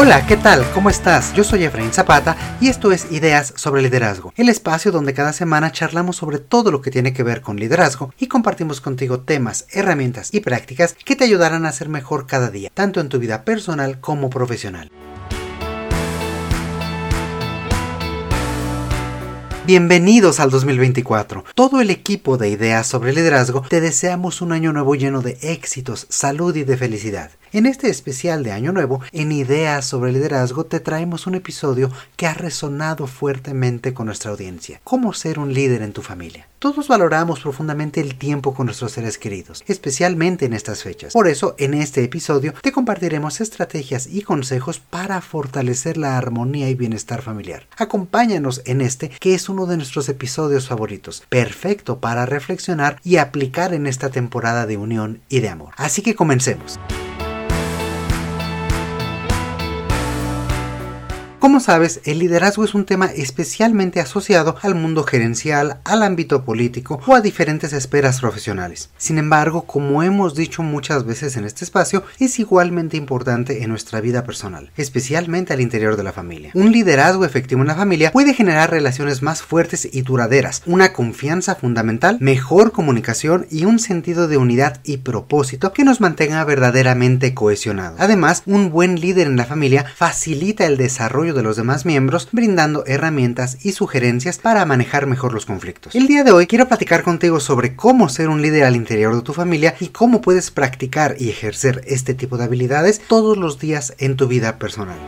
Hola, ¿qué tal? ¿Cómo estás? Yo soy Efraín Zapata y esto es Ideas sobre Liderazgo, el espacio donde cada semana charlamos sobre todo lo que tiene que ver con liderazgo y compartimos contigo temas, herramientas y prácticas que te ayudarán a ser mejor cada día, tanto en tu vida personal como profesional. Bienvenidos al 2024. Todo el equipo de Ideas sobre Liderazgo te deseamos un año nuevo lleno de éxitos, salud y de felicidad. En este especial de Año Nuevo, en Ideas sobre Liderazgo, te traemos un episodio que ha resonado fuertemente con nuestra audiencia. ¿Cómo ser un líder en tu familia? Todos valoramos profundamente el tiempo con nuestros seres queridos, especialmente en estas fechas. Por eso, en este episodio, te compartiremos estrategias y consejos para fortalecer la armonía y bienestar familiar. Acompáñanos en este, que es uno de nuestros episodios favoritos, perfecto para reflexionar y aplicar en esta temporada de unión y de amor. Así que comencemos. Como sabes, el liderazgo es un tema especialmente asociado al mundo gerencial, al ámbito político o a diferentes esferas profesionales. Sin embargo, como hemos dicho muchas veces en este espacio, es igualmente importante en nuestra vida personal, especialmente al interior de la familia. Un liderazgo efectivo en la familia puede generar relaciones más fuertes y duraderas, una confianza fundamental, mejor comunicación y un sentido de unidad y propósito que nos mantenga verdaderamente cohesionados. Además, un buen líder en la familia facilita el desarrollo de los demás miembros, brindando herramientas y sugerencias para manejar mejor los conflictos. El día de hoy quiero platicar contigo sobre cómo ser un líder al interior de tu familia y cómo puedes practicar y ejercer este tipo de habilidades todos los días en tu vida personal.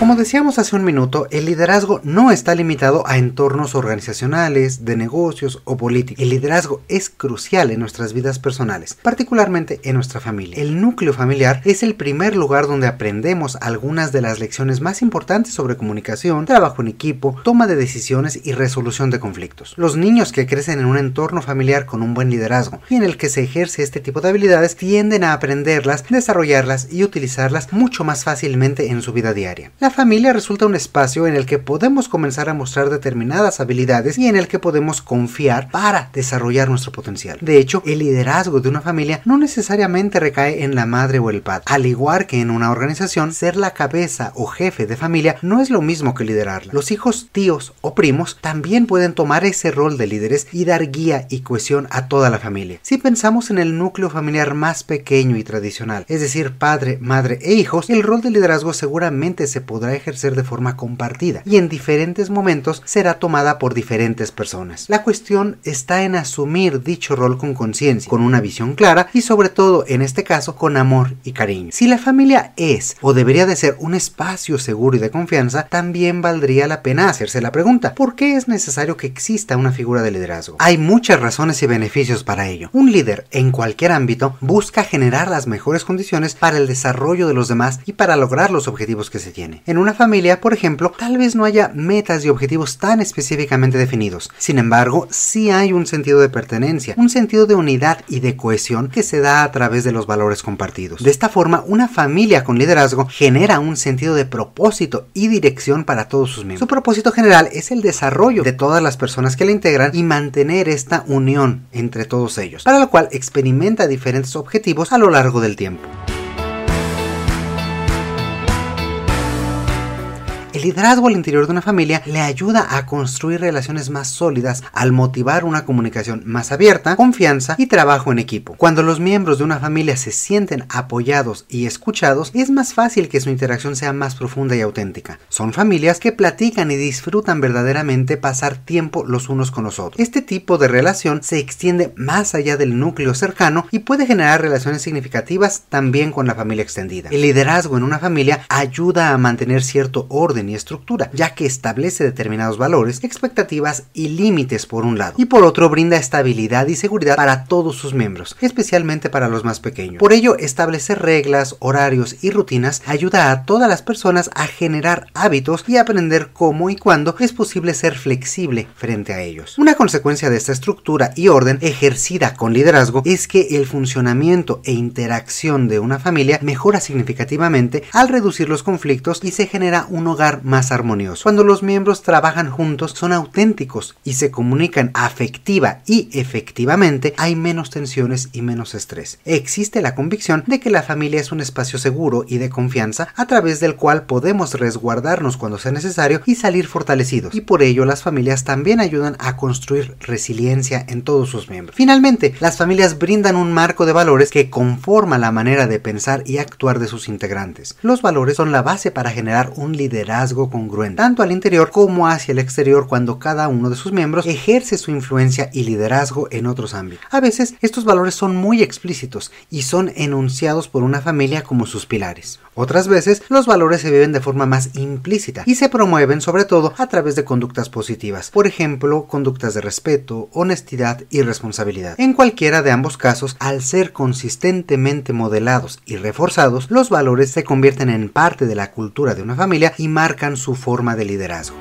Como decíamos hace un minuto, el liderazgo no está limitado a entornos organizacionales, de negocios o políticos. El liderazgo es crucial en nuestras vidas personales, particularmente en nuestra familia. El núcleo familiar es el primer lugar donde aprendemos algunas de las lecciones más importantes sobre comunicación, trabajo en equipo, toma de decisiones y resolución de conflictos. Los niños que crecen en un entorno familiar con un buen liderazgo y en el que se ejerce este tipo de habilidades tienden a aprenderlas, desarrollarlas y utilizarlas mucho más fácilmente en su vida diaria familia resulta un espacio en el que podemos comenzar a mostrar determinadas habilidades y en el que podemos confiar para desarrollar nuestro potencial. De hecho, el liderazgo de una familia no necesariamente recae en la madre o el padre. Al igual que en una organización, ser la cabeza o jefe de familia no es lo mismo que liderarla. Los hijos, tíos o primos también pueden tomar ese rol de líderes y dar guía y cohesión a toda la familia. Si pensamos en el núcleo familiar más pequeño y tradicional, es decir, padre, madre e hijos, el rol de liderazgo seguramente se podrá ejercer de forma compartida y en diferentes momentos será tomada por diferentes personas. La cuestión está en asumir dicho rol con conciencia, con una visión clara y sobre todo en este caso con amor y cariño. Si la familia es o debería de ser un espacio seguro y de confianza, también valdría la pena hacerse la pregunta, ¿por qué es necesario que exista una figura de liderazgo? Hay muchas razones y beneficios para ello. Un líder en cualquier ámbito busca generar las mejores condiciones para el desarrollo de los demás y para lograr los objetivos que se tiene. En una familia, por ejemplo, tal vez no haya metas y objetivos tan específicamente definidos. Sin embargo, sí hay un sentido de pertenencia, un sentido de unidad y de cohesión que se da a través de los valores compartidos. De esta forma, una familia con liderazgo genera un sentido de propósito y dirección para todos sus miembros. Su propósito general es el desarrollo de todas las personas que la integran y mantener esta unión entre todos ellos, para lo cual experimenta diferentes objetivos a lo largo del tiempo. El liderazgo al interior de una familia le ayuda a construir relaciones más sólidas al motivar una comunicación más abierta, confianza y trabajo en equipo. Cuando los miembros de una familia se sienten apoyados y escuchados, es más fácil que su interacción sea más profunda y auténtica. Son familias que platican y disfrutan verdaderamente pasar tiempo los unos con los otros. Este tipo de relación se extiende más allá del núcleo cercano y puede generar relaciones significativas también con la familia extendida. El liderazgo en una familia ayuda a mantener cierto orden estructura, ya que establece determinados valores, expectativas y límites por un lado, y por otro brinda estabilidad y seguridad para todos sus miembros, especialmente para los más pequeños. Por ello, establecer reglas, horarios y rutinas ayuda a todas las personas a generar hábitos y aprender cómo y cuándo es posible ser flexible frente a ellos. Una consecuencia de esta estructura y orden ejercida con liderazgo es que el funcionamiento e interacción de una familia mejora significativamente al reducir los conflictos y se genera un hogar más armonioso. Cuando los miembros trabajan juntos, son auténticos y se comunican afectiva y efectivamente, hay menos tensiones y menos estrés. Existe la convicción de que la familia es un espacio seguro y de confianza a través del cual podemos resguardarnos cuando sea necesario y salir fortalecidos. Y por ello las familias también ayudan a construir resiliencia en todos sus miembros. Finalmente, las familias brindan un marco de valores que conforma la manera de pensar y actuar de sus integrantes. Los valores son la base para generar un liderazgo congruente, tanto al interior como hacia el exterior cuando cada uno de sus miembros ejerce su influencia y liderazgo en otros ámbitos. A veces estos valores son muy explícitos y son enunciados por una familia como sus pilares. Otras veces los valores se viven de forma más implícita y se promueven sobre todo a través de conductas positivas, por ejemplo, conductas de respeto, honestidad y responsabilidad. En cualquiera de ambos casos, al ser consistentemente modelados y reforzados, los valores se convierten en parte de la cultura de una familia y marcan su forma de liderazgo.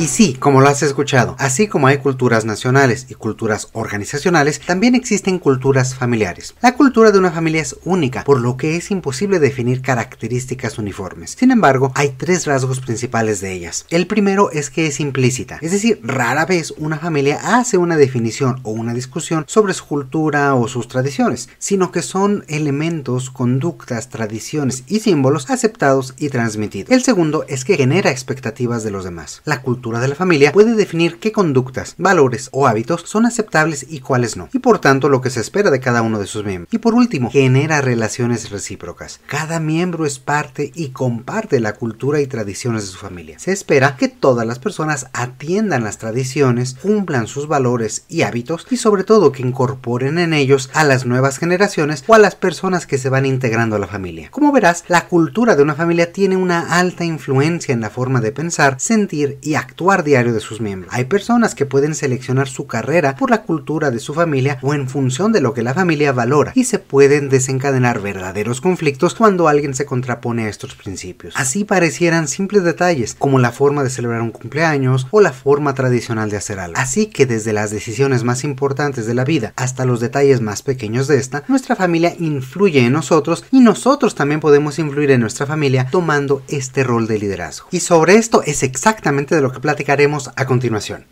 Y sí, como lo has escuchado, así como hay culturas nacionales y culturas organizacionales, también existen culturas familiares. La cultura de una familia es única, por lo que es imposible definir características uniformes. Sin embargo, hay tres rasgos principales de ellas. El primero es que es implícita, es decir, rara vez una familia hace una definición o una discusión sobre su cultura o sus tradiciones, sino que son elementos, conductas, tradiciones y símbolos aceptados y transmitidos. El segundo es que genera expectativas de los demás. La cultura de la familia puede definir qué conductas, valores o hábitos son aceptables y cuáles no, y por tanto lo que se espera de cada uno de sus miembros. Y por último, genera relaciones recíprocas. Cada miembro es parte y comparte la cultura y tradiciones de su familia. Se espera que todas las personas atiendan las tradiciones, cumplan sus valores y hábitos y sobre todo que incorporen en ellos a las nuevas generaciones o a las personas que se van integrando a la familia. Como verás, la cultura de una familia tiene una alta influencia en la forma de pensar, sentir y actuar diario de sus miembros. Hay personas que pueden seleccionar su carrera por la cultura de su familia o en función de lo que la familia valora y se pueden desencadenar verdaderos conflictos cuando alguien se contrapone a estos principios. Así parecieran simples detalles como la forma de celebrar un cumpleaños o la forma tradicional de hacer algo. Así que desde las decisiones más importantes de la vida hasta los detalles más pequeños de esta, nuestra familia influye en nosotros y nosotros también podemos influir en nuestra familia tomando este rol de liderazgo. Y sobre esto es exactamente de lo platicaremos a continuación.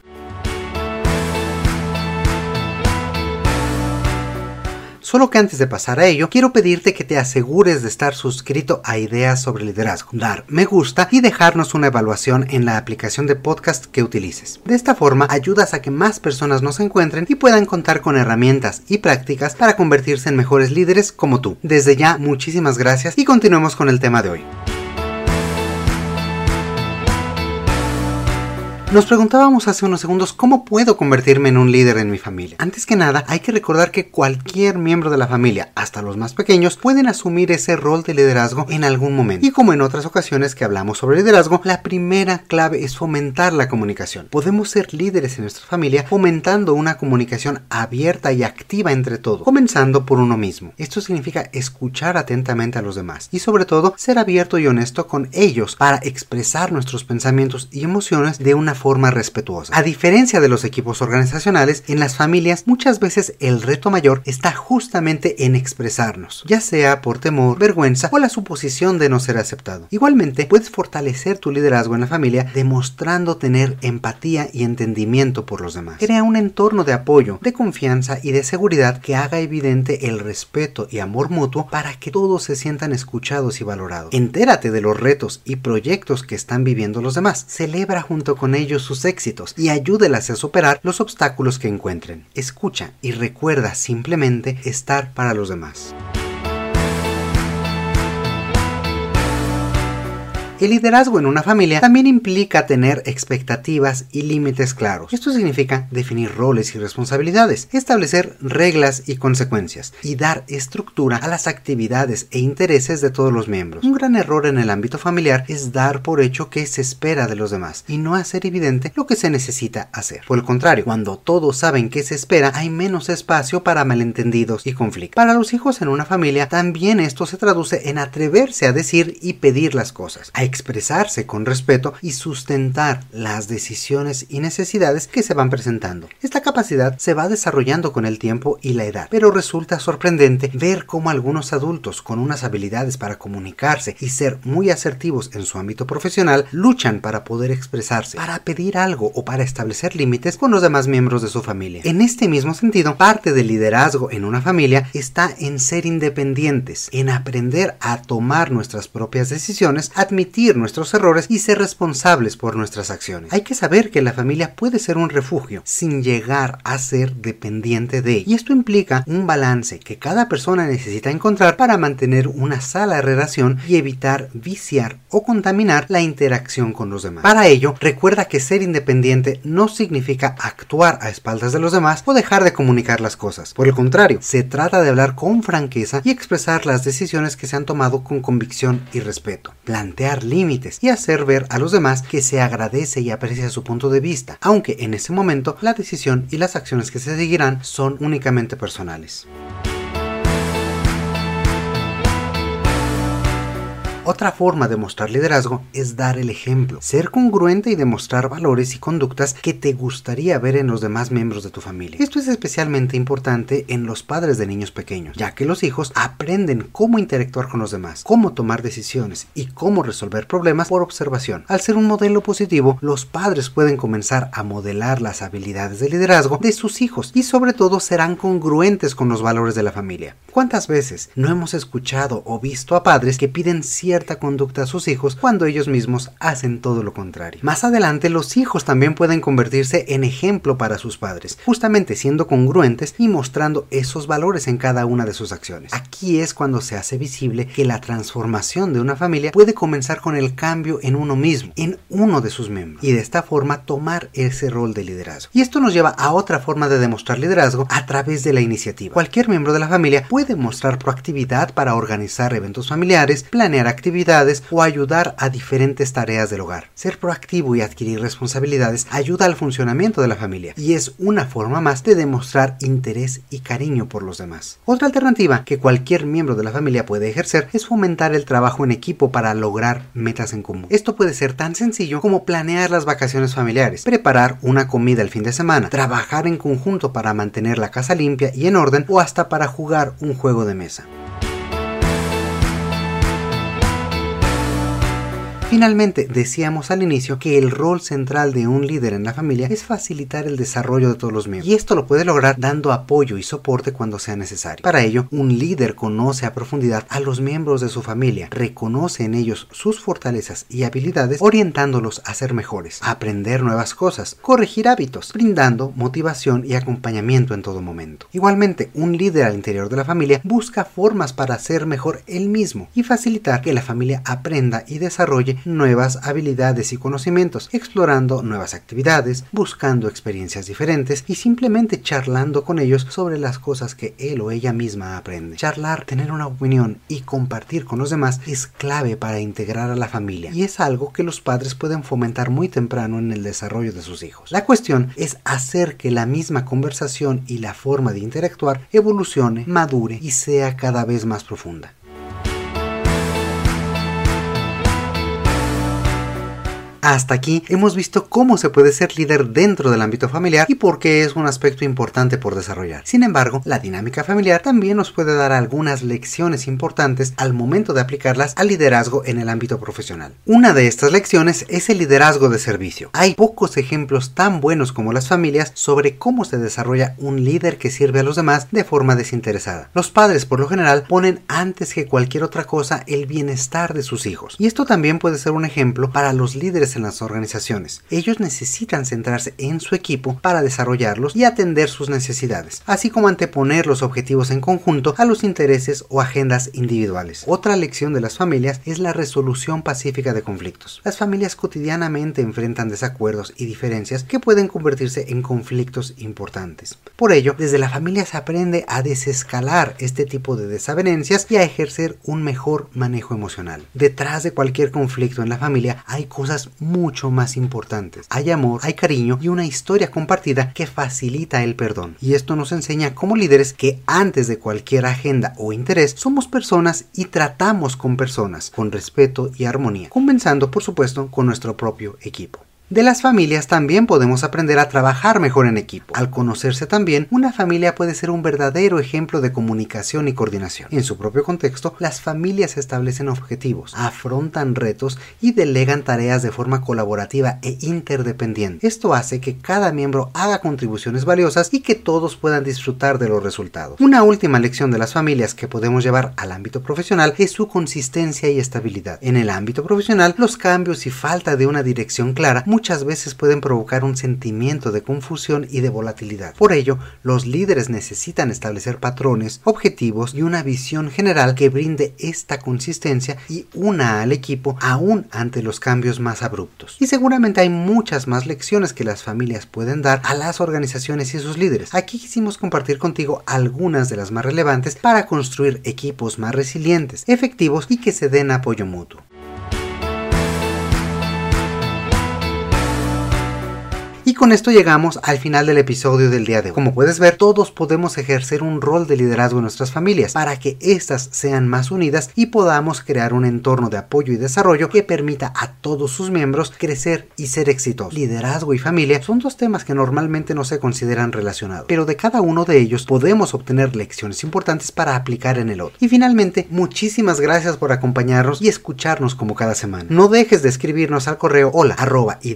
Solo que antes de pasar a ello, quiero pedirte que te asegures de estar suscrito a Ideas sobre Liderazgo, dar me gusta y dejarnos una evaluación en la aplicación de podcast que utilices. De esta forma, ayudas a que más personas nos encuentren y puedan contar con herramientas y prácticas para convertirse en mejores líderes como tú. Desde ya, muchísimas gracias y continuemos con el tema de hoy. Nos preguntábamos hace unos segundos cómo puedo convertirme en un líder en mi familia. Antes que nada, hay que recordar que cualquier miembro de la familia, hasta los más pequeños, pueden asumir ese rol de liderazgo en algún momento. Y como en otras ocasiones que hablamos sobre liderazgo, la primera clave es fomentar la comunicación. Podemos ser líderes en nuestra familia fomentando una comunicación abierta y activa entre todos, comenzando por uno mismo. Esto significa escuchar atentamente a los demás y sobre todo ser abierto y honesto con ellos para expresar nuestros pensamientos y emociones de una forma respetuosa. A diferencia de los equipos organizacionales, en las familias muchas veces el reto mayor está justamente en expresarnos, ya sea por temor, vergüenza o la suposición de no ser aceptado. Igualmente, puedes fortalecer tu liderazgo en la familia demostrando tener empatía y entendimiento por los demás. Crea un entorno de apoyo, de confianza y de seguridad que haga evidente el respeto y amor mutuo para que todos se sientan escuchados y valorados. Entérate de los retos y proyectos que están viviendo los demás. Celebra junto con ellos sus éxitos y ayúdelas a superar los obstáculos que encuentren. Escucha y recuerda simplemente estar para los demás. El liderazgo en una familia también implica tener expectativas y límites claros. Esto significa definir roles y responsabilidades, establecer reglas y consecuencias y dar estructura a las actividades e intereses de todos los miembros. Un gran error en el ámbito familiar es dar por hecho que se espera de los demás y no hacer evidente lo que se necesita hacer. Por el contrario, cuando todos saben qué se espera, hay menos espacio para malentendidos y conflictos. Para los hijos en una familia, también esto se traduce en atreverse a decir y pedir las cosas. Expresarse con respeto y sustentar las decisiones y necesidades que se van presentando. Esta capacidad se va desarrollando con el tiempo y la edad, pero resulta sorprendente ver cómo algunos adultos con unas habilidades para comunicarse y ser muy asertivos en su ámbito profesional luchan para poder expresarse, para pedir algo o para establecer límites con los demás miembros de su familia. En este mismo sentido, parte del liderazgo en una familia está en ser independientes, en aprender a tomar nuestras propias decisiones, admitir nuestros errores y ser responsables por nuestras acciones. Hay que saber que la familia puede ser un refugio sin llegar a ser dependiente de ella. Y esto implica un balance que cada persona necesita encontrar para mantener una sala relación y evitar viciar o contaminar la interacción con los demás. Para ello, recuerda que ser independiente no significa actuar a espaldas de los demás o dejar de comunicar las cosas. Por el contrario, se trata de hablar con franqueza y expresar las decisiones que se han tomado con convicción y respeto, plantear límites y hacer ver a los demás que se agradece y aprecia su punto de vista, aunque en ese momento la decisión y las acciones que se seguirán son únicamente personales. Otra forma de mostrar liderazgo es dar el ejemplo, ser congruente y demostrar valores y conductas que te gustaría ver en los demás miembros de tu familia. Esto es especialmente importante en los padres de niños pequeños, ya que los hijos aprenden cómo interactuar con los demás, cómo tomar decisiones y cómo resolver problemas por observación. Al ser un modelo positivo, los padres pueden comenzar a modelar las habilidades de liderazgo de sus hijos y sobre todo serán congruentes con los valores de la familia. ¿Cuántas veces no hemos escuchado o visto a padres que piden conducta a sus hijos cuando ellos mismos hacen todo lo contrario. Más adelante los hijos también pueden convertirse en ejemplo para sus padres, justamente siendo congruentes y mostrando esos valores en cada una de sus acciones. Aquí es cuando se hace visible que la transformación de una familia puede comenzar con el cambio en uno mismo, en uno de sus miembros, y de esta forma tomar ese rol de liderazgo. Y esto nos lleva a otra forma de demostrar liderazgo a través de la iniciativa. Cualquier miembro de la familia puede mostrar proactividad para organizar eventos familiares, planear actividades, actividades o ayudar a diferentes tareas del hogar. Ser proactivo y adquirir responsabilidades ayuda al funcionamiento de la familia y es una forma más de demostrar interés y cariño por los demás. Otra alternativa que cualquier miembro de la familia puede ejercer es fomentar el trabajo en equipo para lograr metas en común. Esto puede ser tan sencillo como planear las vacaciones familiares, preparar una comida el fin de semana, trabajar en conjunto para mantener la casa limpia y en orden o hasta para jugar un juego de mesa. Finalmente, decíamos al inicio que el rol central de un líder en la familia es facilitar el desarrollo de todos los miembros. Y esto lo puede lograr dando apoyo y soporte cuando sea necesario. Para ello, un líder conoce a profundidad a los miembros de su familia, reconoce en ellos sus fortalezas y habilidades, orientándolos a ser mejores, aprender nuevas cosas, corregir hábitos, brindando motivación y acompañamiento en todo momento. Igualmente, un líder al interior de la familia busca formas para ser mejor él mismo y facilitar que la familia aprenda y desarrolle nuevas habilidades y conocimientos, explorando nuevas actividades, buscando experiencias diferentes y simplemente charlando con ellos sobre las cosas que él o ella misma aprende. Charlar, tener una opinión y compartir con los demás es clave para integrar a la familia y es algo que los padres pueden fomentar muy temprano en el desarrollo de sus hijos. La cuestión es hacer que la misma conversación y la forma de interactuar evolucione, madure y sea cada vez más profunda. Hasta aquí hemos visto cómo se puede ser líder dentro del ámbito familiar y por qué es un aspecto importante por desarrollar. Sin embargo, la dinámica familiar también nos puede dar algunas lecciones importantes al momento de aplicarlas al liderazgo en el ámbito profesional. Una de estas lecciones es el liderazgo de servicio. Hay pocos ejemplos tan buenos como las familias sobre cómo se desarrolla un líder que sirve a los demás de forma desinteresada. Los padres por lo general ponen antes que cualquier otra cosa el bienestar de sus hijos. Y esto también puede ser un ejemplo para los líderes en las organizaciones. Ellos necesitan centrarse en su equipo para desarrollarlos y atender sus necesidades, así como anteponer los objetivos en conjunto a los intereses o agendas individuales. Otra lección de las familias es la resolución pacífica de conflictos. Las familias cotidianamente enfrentan desacuerdos y diferencias que pueden convertirse en conflictos importantes. Por ello, desde la familia se aprende a desescalar este tipo de desavenencias y a ejercer un mejor manejo emocional. Detrás de cualquier conflicto en la familia hay cosas muy mucho más importantes. Hay amor, hay cariño y una historia compartida que facilita el perdón. Y esto nos enseña como líderes que antes de cualquier agenda o interés somos personas y tratamos con personas con respeto y armonía, comenzando por supuesto con nuestro propio equipo. De las familias también podemos aprender a trabajar mejor en equipo. Al conocerse también, una familia puede ser un verdadero ejemplo de comunicación y coordinación. En su propio contexto, las familias establecen objetivos, afrontan retos y delegan tareas de forma colaborativa e interdependiente. Esto hace que cada miembro haga contribuciones valiosas y que todos puedan disfrutar de los resultados. Una última lección de las familias que podemos llevar al ámbito profesional es su consistencia y estabilidad. En el ámbito profesional, los cambios y falta de una dirección clara muchas veces pueden provocar un sentimiento de confusión y de volatilidad. Por ello, los líderes necesitan establecer patrones, objetivos y una visión general que brinde esta consistencia y una al equipo aún ante los cambios más abruptos. Y seguramente hay muchas más lecciones que las familias pueden dar a las organizaciones y sus líderes. Aquí quisimos compartir contigo algunas de las más relevantes para construir equipos más resilientes, efectivos y que se den apoyo mutuo. Con esto llegamos al final del episodio del día de hoy. Como puedes ver, todos podemos ejercer un rol de liderazgo en nuestras familias para que éstas sean más unidas y podamos crear un entorno de apoyo y desarrollo que permita a todos sus miembros crecer y ser exitosos. Liderazgo y familia son dos temas que normalmente no se consideran relacionados, pero de cada uno de ellos podemos obtener lecciones importantes para aplicar en el otro. Y finalmente, muchísimas gracias por acompañarnos y escucharnos como cada semana. No dejes de escribirnos al correo hola y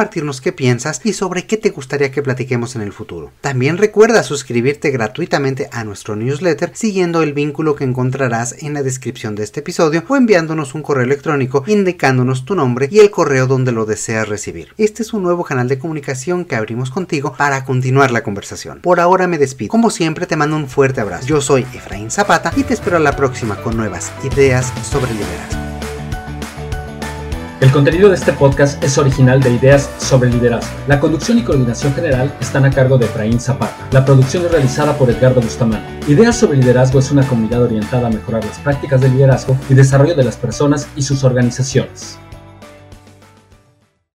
compartirnos qué piensas y sobre qué te gustaría que platiquemos en el futuro. También recuerda suscribirte gratuitamente a nuestro newsletter siguiendo el vínculo que encontrarás en la descripción de este episodio o enviándonos un correo electrónico indicándonos tu nombre y el correo donde lo deseas recibir. Este es un nuevo canal de comunicación que abrimos contigo para continuar la conversación. Por ahora me despido. Como siempre te mando un fuerte abrazo. Yo soy Efraín Zapata y te espero a la próxima con nuevas ideas sobre liderazgo. El contenido de este podcast es original de Ideas sobre Liderazgo. La conducción y coordinación general están a cargo de Efraín Zapata. La producción es realizada por Edgardo Bustamante. Ideas sobre Liderazgo es una comunidad orientada a mejorar las prácticas de liderazgo y desarrollo de las personas y sus organizaciones.